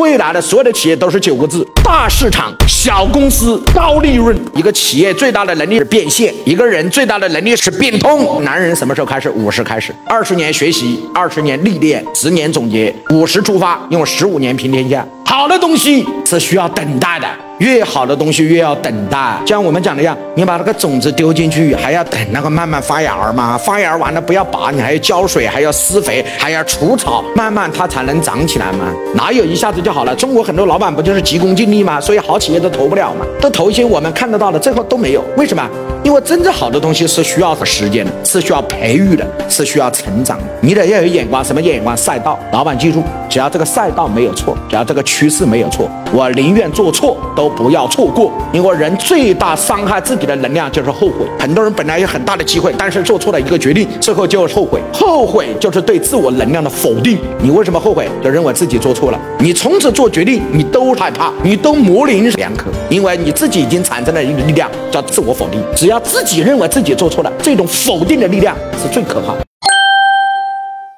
未来的所有的企业都是九个字：大市场、小公司、高利润。一个企业最大的能力是变现，一个人最大的能力是变通。男人什么时候开始？五十开始，二十年学习，二十年历练，十年总结，五十出发，用十五年平天下。好的东西是需要等待的。越好的东西越要等待，像我们讲的一样，你把那个种子丢进去，还要等那个慢慢发芽嘛。发芽完了不要拔，你还要浇水，还要施肥，还要除草，慢慢它才能长起来嘛。哪有一下子就好了？中国很多老板不就是急功近利吗？所以好企业都投不了嘛，都投一些我们看得到的，最后都没有。为什么？因为真正好的东西是需要时间的，是需要培育的，是需要成长的。你得要有眼光，什么眼光？赛道。老板记住，只要这个赛道没有错，只要这个趋势没有错，我宁愿做错都不要错过。因为人最大伤害自己的能量就是后悔。很多人本来有很大的机会，但是做错了一个决定，最后就后悔。后悔就是对自我能量的否定。你为什么后悔？就认为自己做错了。你从此做决定，你都害怕，你都模棱两可，因为你自己已经产生了一个力量，叫自我否定。只要他自己认为自己做错了，这种否定的力量是最可怕的。